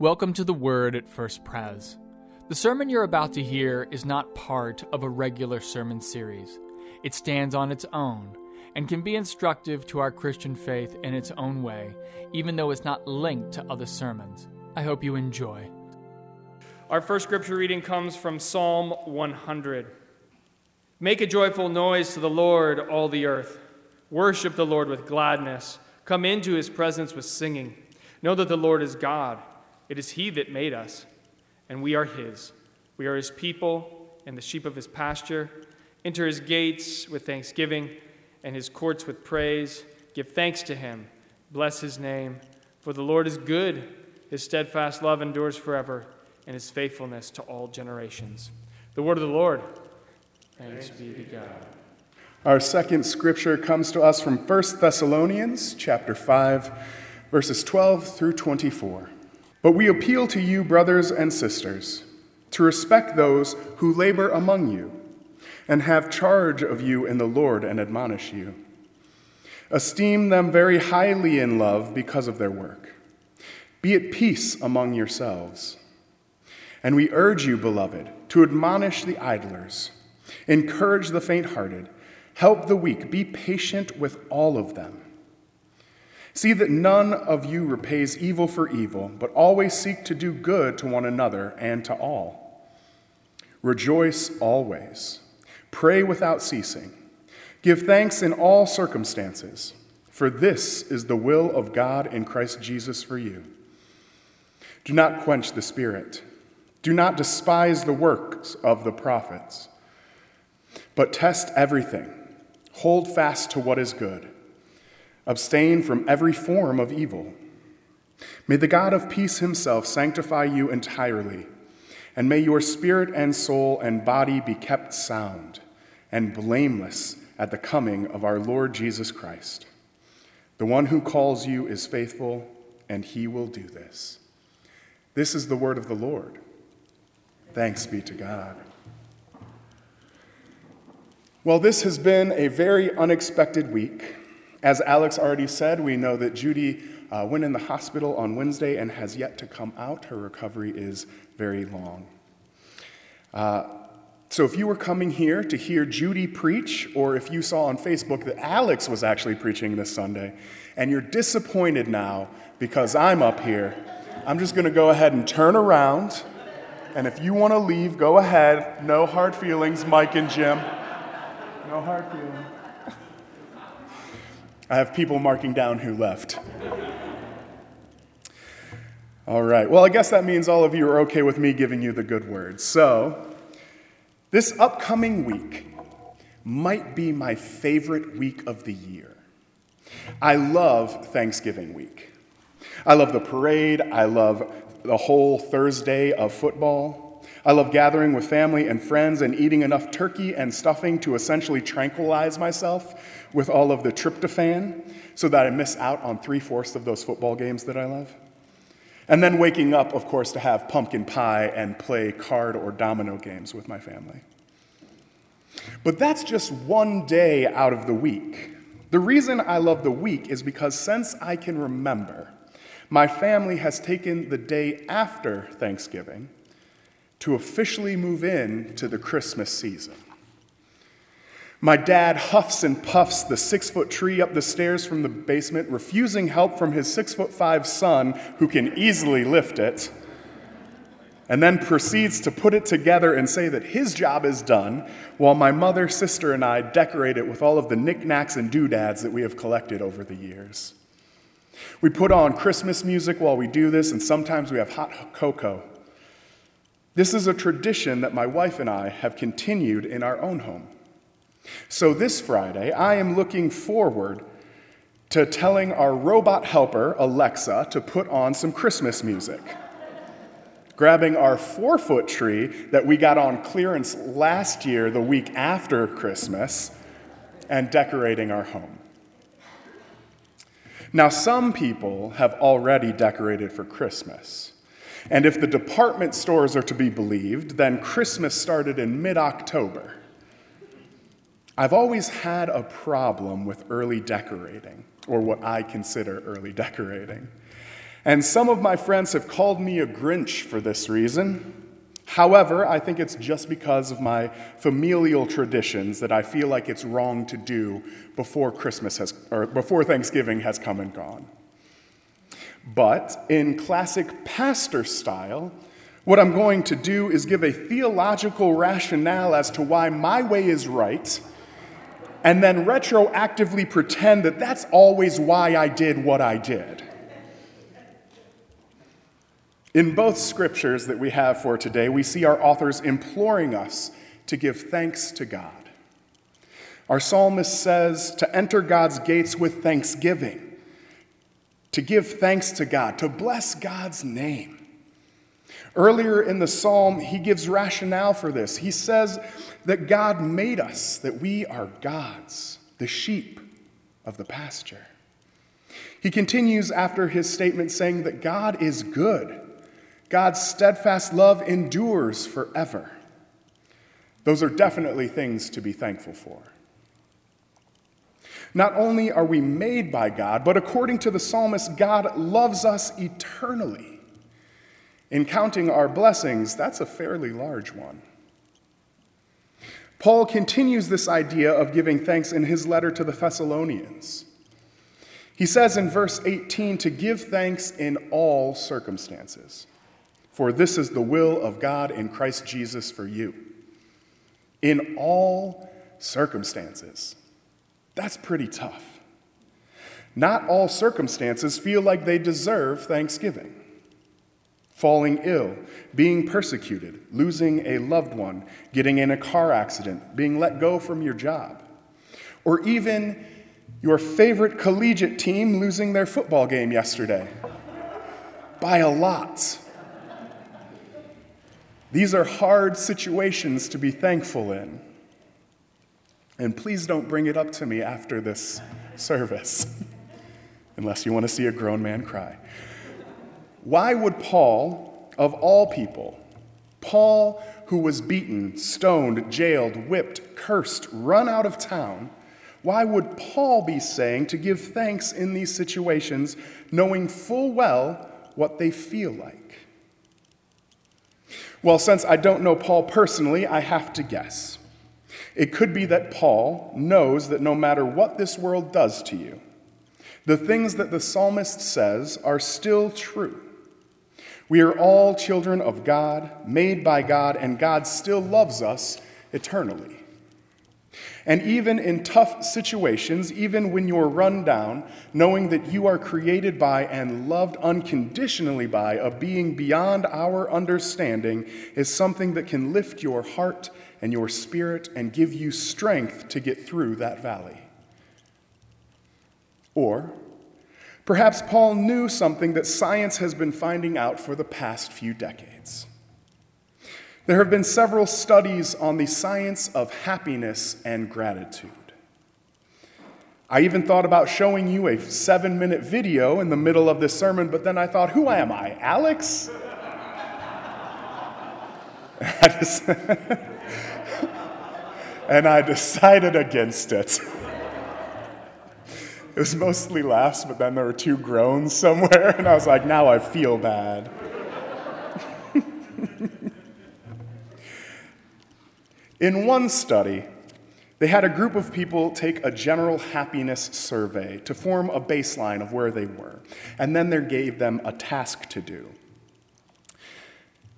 Welcome to the Word at First Pres. The sermon you're about to hear is not part of a regular sermon series. It stands on its own and can be instructive to our Christian faith in its own way, even though it's not linked to other sermons. I hope you enjoy. Our first scripture reading comes from Psalm 100. Make a joyful noise to the Lord, all the earth. Worship the Lord with gladness. Come into his presence with singing. Know that the Lord is God. It is He that made us, and we are His. We are His people and the sheep of His pasture. Enter His gates with thanksgiving and His courts with praise. Give thanks to Him. Bless His name. For the Lord is good, His steadfast love endures forever, and His faithfulness to all generations. The word of the Lord. Thanks be to God. Our second scripture comes to us from 1 Thessalonians chapter 5 verses 12 through 24. But we appeal to you, brothers and sisters, to respect those who labor among you and have charge of you in the Lord and admonish you. Esteem them very highly in love because of their work. Be at peace among yourselves. And we urge you, beloved, to admonish the idlers, encourage the faint hearted, help the weak, be patient with all of them. See that none of you repays evil for evil, but always seek to do good to one another and to all. Rejoice always. Pray without ceasing. Give thanks in all circumstances, for this is the will of God in Christ Jesus for you. Do not quench the Spirit. Do not despise the works of the prophets, but test everything. Hold fast to what is good. Abstain from every form of evil. May the God of peace himself sanctify you entirely, and may your spirit and soul and body be kept sound and blameless at the coming of our Lord Jesus Christ. The one who calls you is faithful, and he will do this. This is the word of the Lord. Thanks be to God. Well, this has been a very unexpected week. As Alex already said, we know that Judy uh, went in the hospital on Wednesday and has yet to come out. Her recovery is very long. Uh, so, if you were coming here to hear Judy preach, or if you saw on Facebook that Alex was actually preaching this Sunday, and you're disappointed now because I'm up here, I'm just going to go ahead and turn around. And if you want to leave, go ahead. No hard feelings, Mike and Jim. No hard feelings. I have people marking down who left. All right. Well, I guess that means all of you are okay with me giving you the good words. So, this upcoming week might be my favorite week of the year. I love Thanksgiving week. I love the parade. I love the whole Thursday of football. I love gathering with family and friends and eating enough turkey and stuffing to essentially tranquilize myself with all of the tryptophan so that I miss out on three fourths of those football games that I love. And then waking up, of course, to have pumpkin pie and play card or domino games with my family. But that's just one day out of the week. The reason I love the week is because since I can remember, my family has taken the day after Thanksgiving to officially move in to the Christmas season. My dad huffs and puffs the six foot tree up the stairs from the basement, refusing help from his six foot five son, who can easily lift it, and then proceeds to put it together and say that his job is done, while my mother, sister, and I decorate it with all of the knickknacks and doodads that we have collected over the years. We put on Christmas music while we do this, and sometimes we have hot cocoa this is a tradition that my wife and I have continued in our own home. So this Friday, I am looking forward to telling our robot helper, Alexa, to put on some Christmas music. Grabbing our four foot tree that we got on clearance last year, the week after Christmas, and decorating our home. Now, some people have already decorated for Christmas. And if the department stores are to be believed, then Christmas started in mid October. I've always had a problem with early decorating, or what I consider early decorating. And some of my friends have called me a Grinch for this reason. However, I think it's just because of my familial traditions that I feel like it's wrong to do before Christmas has, or before Thanksgiving has come and gone. But in classic pastor style, what I'm going to do is give a theological rationale as to why my way is right, and then retroactively pretend that that's always why I did what I did. In both scriptures that we have for today, we see our authors imploring us to give thanks to God. Our psalmist says to enter God's gates with thanksgiving, to give thanks to God, to bless God's name. Earlier in the psalm, he gives rationale for this. He says that God made us, that we are God's, the sheep of the pasture. He continues after his statement saying that God is good God's steadfast love endures forever. Those are definitely things to be thankful for. Not only are we made by God, but according to the psalmist, God loves us eternally. In counting our blessings, that's a fairly large one. Paul continues this idea of giving thanks in his letter to the Thessalonians. He says in verse 18 to give thanks in all circumstances. For this is the will of God in Christ Jesus for you. In all circumstances. That's pretty tough. Not all circumstances feel like they deserve thanksgiving. Falling ill, being persecuted, losing a loved one, getting in a car accident, being let go from your job, or even your favorite collegiate team losing their football game yesterday by a lot. These are hard situations to be thankful in. And please don't bring it up to me after this service, unless you want to see a grown man cry. Why would Paul, of all people, Paul, who was beaten, stoned, jailed, whipped, cursed, run out of town, why would Paul be saying to give thanks in these situations, knowing full well what they feel like? Well, since I don't know Paul personally, I have to guess. It could be that Paul knows that no matter what this world does to you, the things that the psalmist says are still true. We are all children of God, made by God, and God still loves us eternally. And even in tough situations, even when you're run down, knowing that you are created by and loved unconditionally by a being beyond our understanding is something that can lift your heart and your spirit and give you strength to get through that valley. Or perhaps Paul knew something that science has been finding out for the past few decades. There have been several studies on the science of happiness and gratitude. I even thought about showing you a seven minute video in the middle of this sermon, but then I thought, who am I, Alex? and I decided against it. It was mostly laughs, but then there were two groans somewhere, and I was like, now I feel bad. In one study, they had a group of people take a general happiness survey to form a baseline of where they were, and then they gave them a task to do.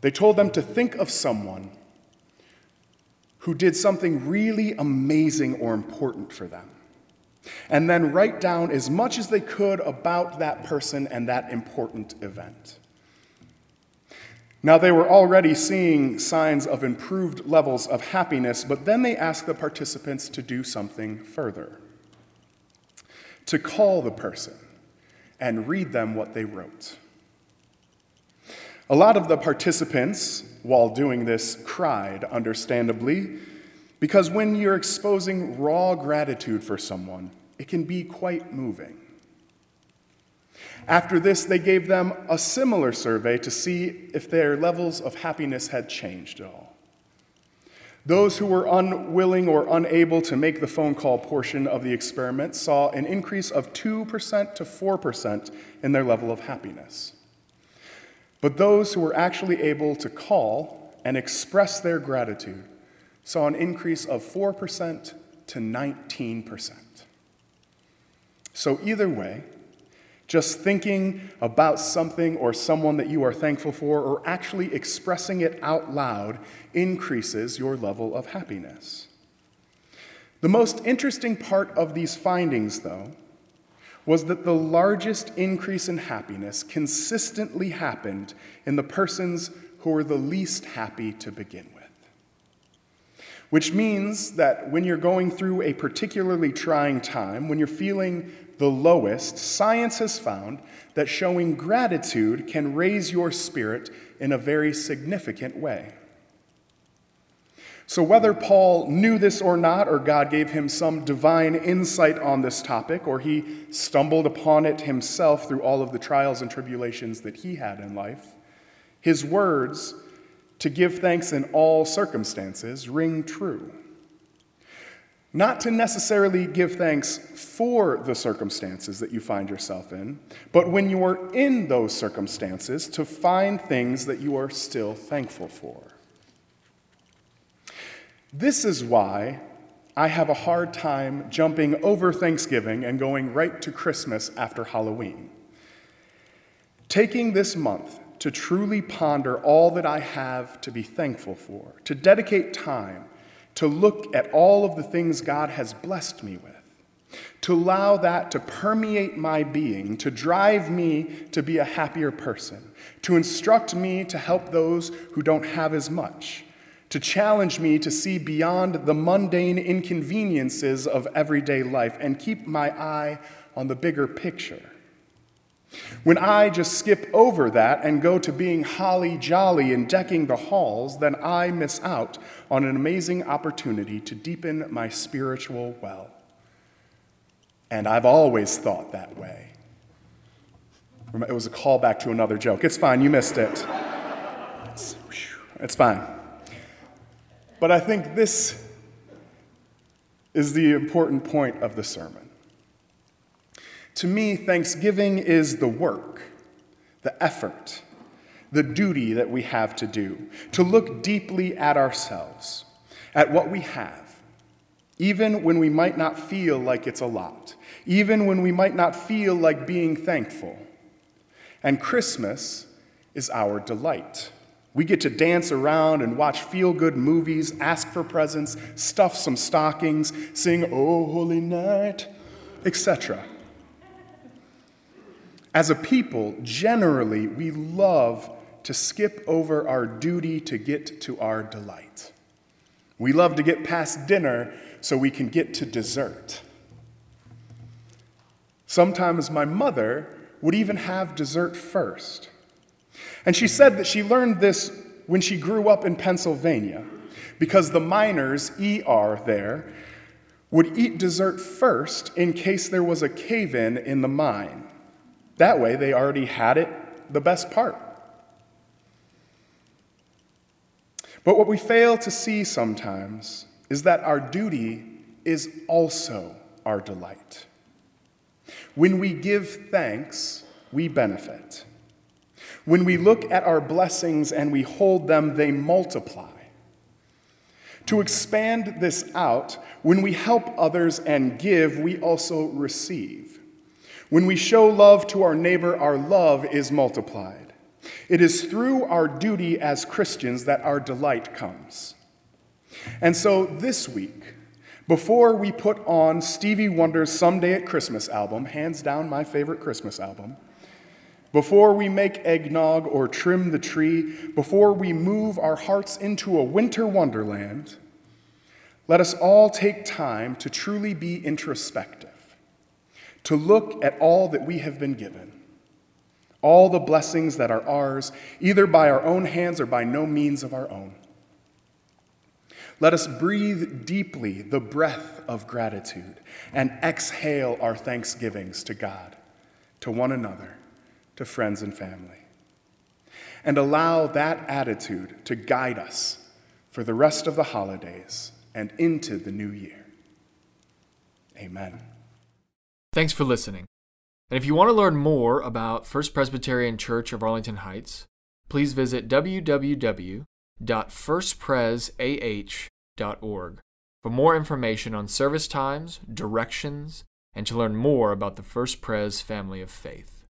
They told them to think of someone who did something really amazing or important for them, and then write down as much as they could about that person and that important event. Now, they were already seeing signs of improved levels of happiness, but then they asked the participants to do something further to call the person and read them what they wrote. A lot of the participants, while doing this, cried, understandably, because when you're exposing raw gratitude for someone, it can be quite moving. After this, they gave them a similar survey to see if their levels of happiness had changed at all. Those who were unwilling or unable to make the phone call portion of the experiment saw an increase of 2% to 4% in their level of happiness. But those who were actually able to call and express their gratitude saw an increase of 4% to 19%. So, either way, just thinking about something or someone that you are thankful for, or actually expressing it out loud, increases your level of happiness. The most interesting part of these findings, though, was that the largest increase in happiness consistently happened in the persons who were the least happy to begin with. Which means that when you're going through a particularly trying time, when you're feeling the lowest, science has found that showing gratitude can raise your spirit in a very significant way. So, whether Paul knew this or not, or God gave him some divine insight on this topic, or he stumbled upon it himself through all of the trials and tribulations that he had in life, his words to give thanks in all circumstances ring true. Not to necessarily give thanks for the circumstances that you find yourself in, but when you are in those circumstances, to find things that you are still thankful for. This is why I have a hard time jumping over Thanksgiving and going right to Christmas after Halloween. Taking this month to truly ponder all that I have to be thankful for, to dedicate time to look at all of the things God has blessed me with, to allow that to permeate my being, to drive me to be a happier person, to instruct me to help those who don't have as much, to challenge me to see beyond the mundane inconveniences of everyday life and keep my eye on the bigger picture. When I just skip over that and go to being holly jolly and decking the halls, then I miss out on an amazing opportunity to deepen my spiritual well. And I've always thought that way. It was a callback to another joke. It's fine, you missed it. It's, it's fine. But I think this is the important point of the sermon. To me, Thanksgiving is the work, the effort, the duty that we have to do, to look deeply at ourselves, at what we have, even when we might not feel like it's a lot, even when we might not feel like being thankful. And Christmas is our delight. We get to dance around and watch feel good movies, ask for presents, stuff some stockings, sing Oh Holy Night, etc. As a people, generally, we love to skip over our duty to get to our delight. We love to get past dinner so we can get to dessert. Sometimes my mother would even have dessert first. And she said that she learned this when she grew up in Pennsylvania because the miners, ER there, would eat dessert first in case there was a cave in in the mine. That way, they already had it, the best part. But what we fail to see sometimes is that our duty is also our delight. When we give thanks, we benefit. When we look at our blessings and we hold them, they multiply. To expand this out, when we help others and give, we also receive. When we show love to our neighbor, our love is multiplied. It is through our duty as Christians that our delight comes. And so this week, before we put on Stevie Wonder's Someday at Christmas album, hands down my favorite Christmas album, before we make eggnog or trim the tree, before we move our hearts into a winter wonderland, let us all take time to truly be introspective, to look at all that we have been given, all the blessings that are ours, either by our own hands or by no means of our own. Let us breathe deeply the breath of gratitude and exhale our thanksgivings to God, to one another to friends and family. And allow that attitude to guide us for the rest of the holidays and into the new year. Amen. Thanks for listening. And if you want to learn more about First Presbyterian Church of Arlington Heights, please visit www.firstpresah.org for more information on service times, directions, and to learn more about the First Pres family of faith.